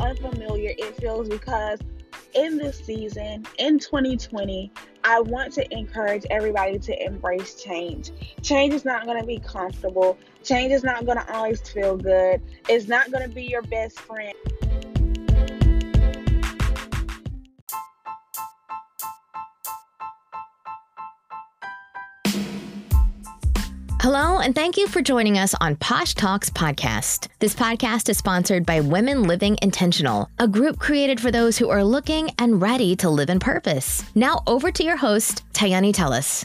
unfamiliar it feels because in this season, in 2020, I want to encourage everybody to embrace change. Change is not going to be comfortable, change is not going to always feel good, it's not going to be your best friend. Hello, and thank you for joining us on Posh Talks Podcast. This podcast is sponsored by Women Living Intentional, a group created for those who are looking and ready to live in purpose. Now, over to your host, Tayani Tellis.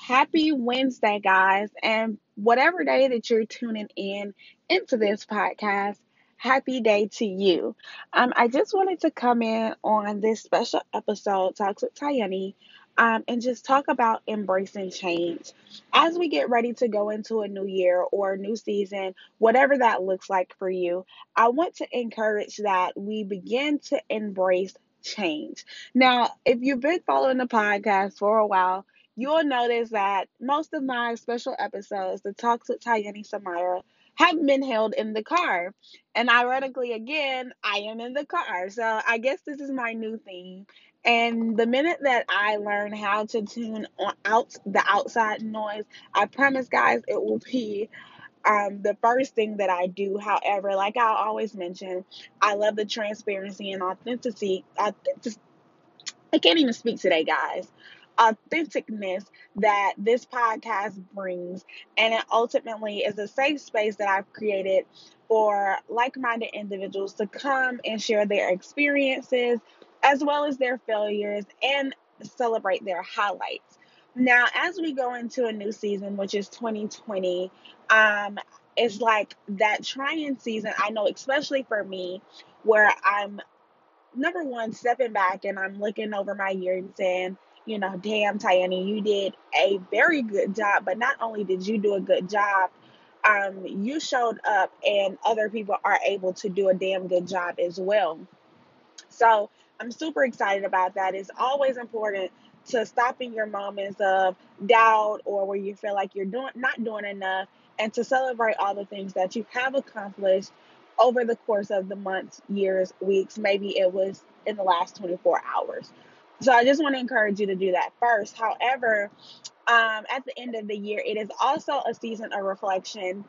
Happy Wednesday, guys, and whatever day that you're tuning in into this podcast, happy day to you. Um, I just wanted to come in on this special episode, Talks with Tayani um, and just talk about embracing change. As we get ready to go into a new year or a new season, whatever that looks like for you, I want to encourage that we begin to embrace change. Now, if you've been following the podcast for a while, you'll notice that most of my special episodes, the Talks with Tayani Samira, have been held in the car. And ironically, again, I am in the car. So I guess this is my new theme. And the minute that I learn how to tune out the outside noise, I promise, guys, it will be um, the first thing that I do. However, like I always mention, I love the transparency and authenticity. Authentic, I can't even speak today, guys. Authenticness that this podcast brings, and it ultimately is a safe space that I've created for like minded individuals to come and share their experiences, as well as their failures and celebrate their highlights. Now, as we go into a new season, which is 2020, um, it's like that trying season. I know, especially for me, where I'm number one stepping back and I'm looking over my year and saying, you know, damn, Tayani, you did a very good job. But not only did you do a good job, um, you showed up, and other people are able to do a damn good job as well. So I'm super excited about that. It's always important to stop in your moments of doubt or where you feel like you're doing not doing enough and to celebrate all the things that you have accomplished over the course of the months, years, weeks, maybe it was in the last 24 hours. So I just want to encourage you to do that first. However, um, at the end of the year, it is also a season of reflection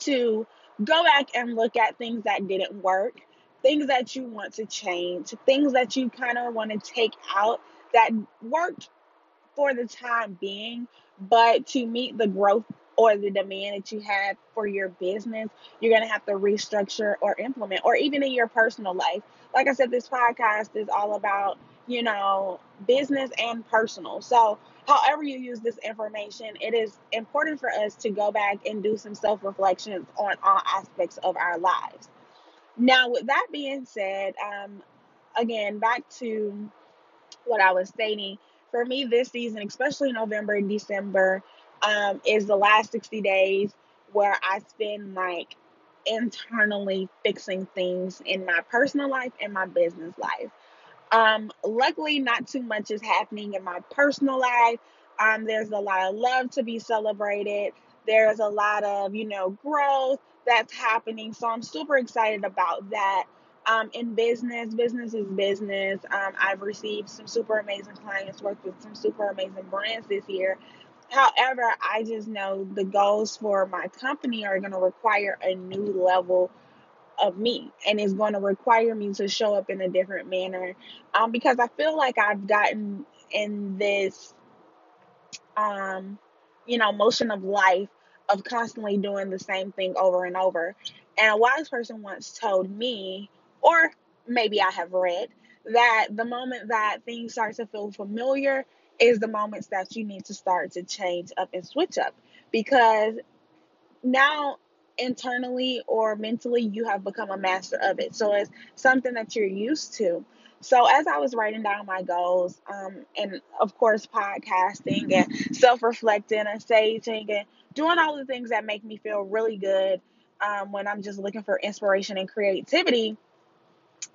to go back and look at things that didn't work things that you want to change, things that you kind of want to take out that worked for the time being, but to meet the growth or the demand that you have for your business, you're going to have to restructure or implement, or even in your personal life. Like I said, this podcast is all about, you know, business and personal. So, however you use this information, it is important for us to go back and do some self reflections on all aspects of our lives. Now, with that being said, um, again, back to what I was stating, for me this season, especially November and December, um, is the last 60 days where I spend like internally fixing things in my personal life and my business life. Um, luckily, not too much is happening in my personal life. Um, there's a lot of love to be celebrated. There's a lot of, you know, growth that's happening. So I'm super excited about that. Um, in business, business is business. Um, I've received some super amazing clients, worked with some super amazing brands this year. However, I just know the goals for my company are going to require a new level of me and it's going to require me to show up in a different manner um, because I feel like I've gotten in this, um, you know, motion of life of constantly doing the same thing over and over. And a wise person once told me, or maybe I have read, that the moment that things start to feel familiar is the moments that you need to start to change up and switch up because now internally or mentally you have become a master of it. So it's something that you're used to. So as I was writing down my goals, um, and of course podcasting and self-reflecting and saging and doing all the things that make me feel really good um, when I'm just looking for inspiration and creativity,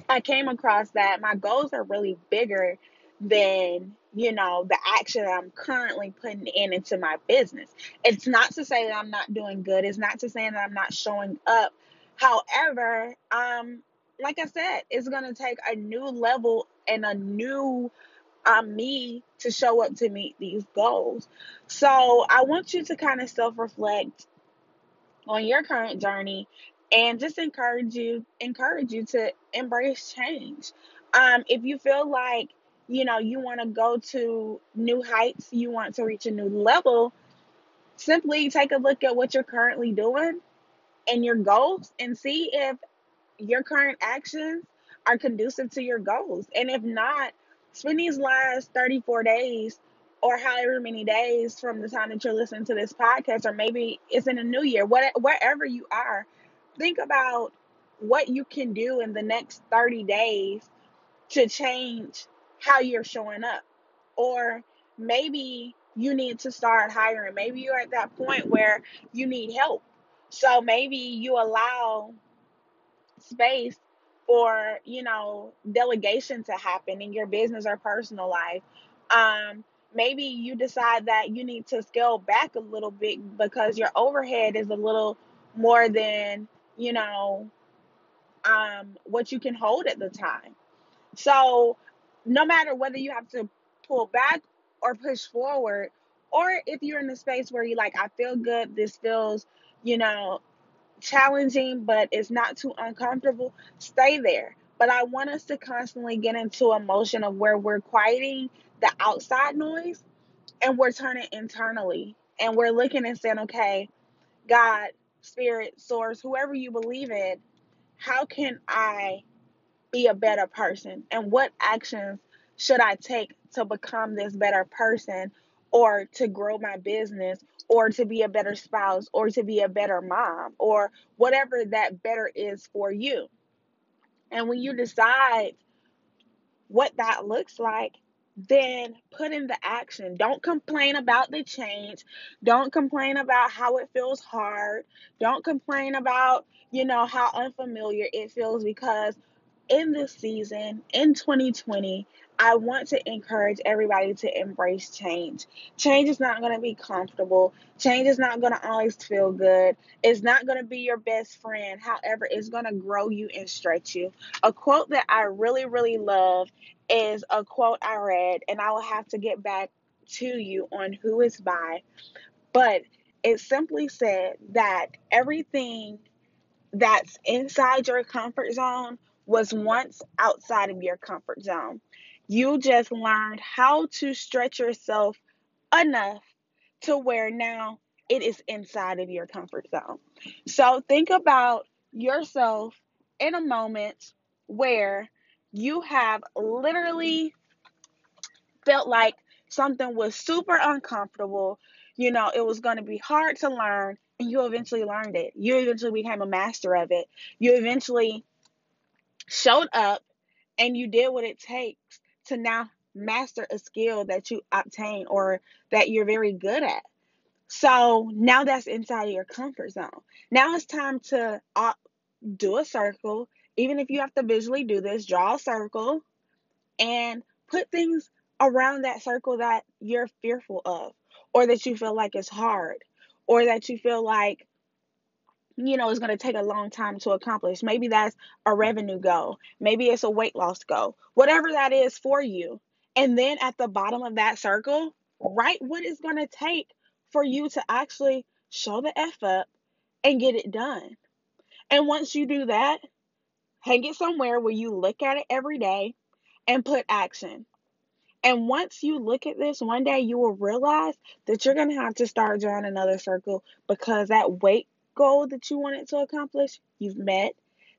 I came across that my goals are really bigger than you know the action that i'm currently putting in into my business. It's not to say that i'm not doing good. It's not to say that i'm not showing up. However um like i said it's going to take a new level and a new um, me to show up to meet these goals. So i want you to kind of self-reflect on your current journey and just encourage you encourage you to embrace change. Um, if you feel like you know you want to go to new heights you want to reach a new level simply take a look at what you're currently doing and your goals and see if your current actions are conducive to your goals. And if not, spend these last 34 days or however many days from the time that you're listening to this podcast, or maybe it's in a new year, what, wherever you are, think about what you can do in the next 30 days to change how you're showing up. Or maybe you need to start hiring. Maybe you're at that point where you need help. So maybe you allow space for you know delegation to happen in your business or personal life um maybe you decide that you need to scale back a little bit because your overhead is a little more than you know um what you can hold at the time so no matter whether you have to pull back or push forward or if you're in the space where you're like i feel good this feels you know challenging, but it's not too uncomfortable, stay there. But I want us to constantly get into a motion of where we're quieting the outside noise and we're turning internally and we're looking and saying, okay, God, spirit, source, whoever you believe in, how can I be a better person? And what actions should I take to become this better person or to grow my business or to be a better spouse or to be a better mom or whatever that better is for you. And when you decide what that looks like, then put in the action. Don't complain about the change. Don't complain about how it feels hard. Don't complain about, you know, how unfamiliar it feels because in this season, in 2020, I want to encourage everybody to embrace change. Change is not going to be comfortable. Change is not going to always feel good. It's not going to be your best friend. However, it's going to grow you and stretch you. A quote that I really, really love is a quote I read, and I will have to get back to you on who it's by. But it simply said that everything that's inside your comfort zone was once outside of your comfort zone. You just learned how to stretch yourself enough to where now it is inside of your comfort zone. So think about yourself in a moment where you have literally felt like something was super uncomfortable. You know, it was going to be hard to learn, and you eventually learned it. You eventually became a master of it. You eventually showed up and you did what it takes to now master a skill that you obtain or that you're very good at. So now that's inside of your comfort zone. Now it's time to uh, do a circle. Even if you have to visually do this, draw a circle and put things around that circle that you're fearful of or that you feel like is hard or that you feel like you know it's going to take a long time to accomplish. Maybe that's a revenue goal. Maybe it's a weight loss goal. Whatever that is for you. And then at the bottom of that circle write what it's going to take for you to actually show the f up and get it done. And once you do that hang it somewhere where you look at it every day and put action. And once you look at this, one day you will realize that you're going to have to start drawing another circle because that weight goal that you wanted to accomplish, you've met.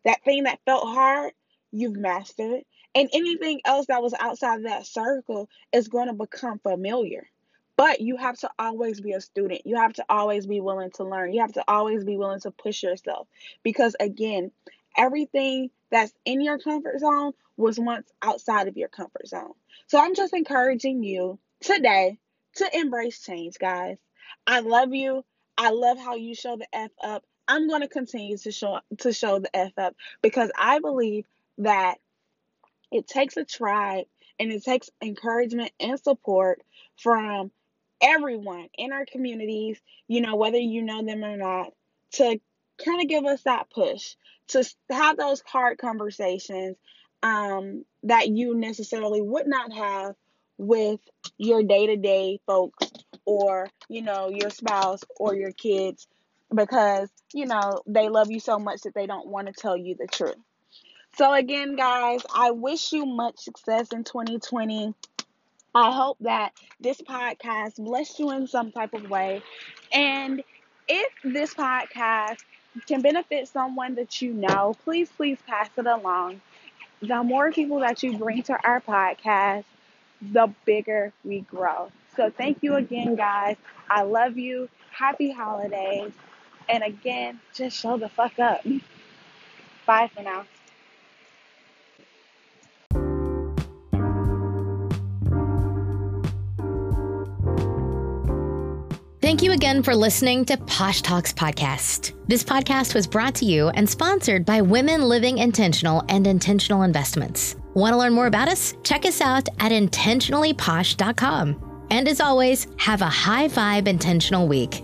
That thing that felt hard, you've mastered. And anything else that was outside of that circle is going to become familiar. But you have to always be a student. You have to always be willing to learn. You have to always be willing to push yourself. Because again, everything that's in your comfort zone was once outside of your comfort zone. So I'm just encouraging you today to embrace change, guys. I love you. I love how you show the F up. I'm going to continue to show to show the F up because I believe that it takes a tribe And it takes encouragement and support from everyone in our communities, you know, whether you know them or not, to kind of give us that push, to have those hard conversations um, that you necessarily would not have with your day to day folks or, you know, your spouse or your kids because, you know, they love you so much that they don't want to tell you the truth. So, again, guys, I wish you much success in 2020. I hope that this podcast blessed you in some type of way. And if this podcast can benefit someone that you know, please, please pass it along. The more people that you bring to our podcast, the bigger we grow. So, thank you again, guys. I love you. Happy holidays. And again, just show the fuck up. Bye for now. Thank you again for listening to Posh Talks Podcast. This podcast was brought to you and sponsored by Women Living Intentional and Intentional Investments. Want to learn more about us? Check us out at intentionallyposh.com. And as always, have a high vibe intentional week.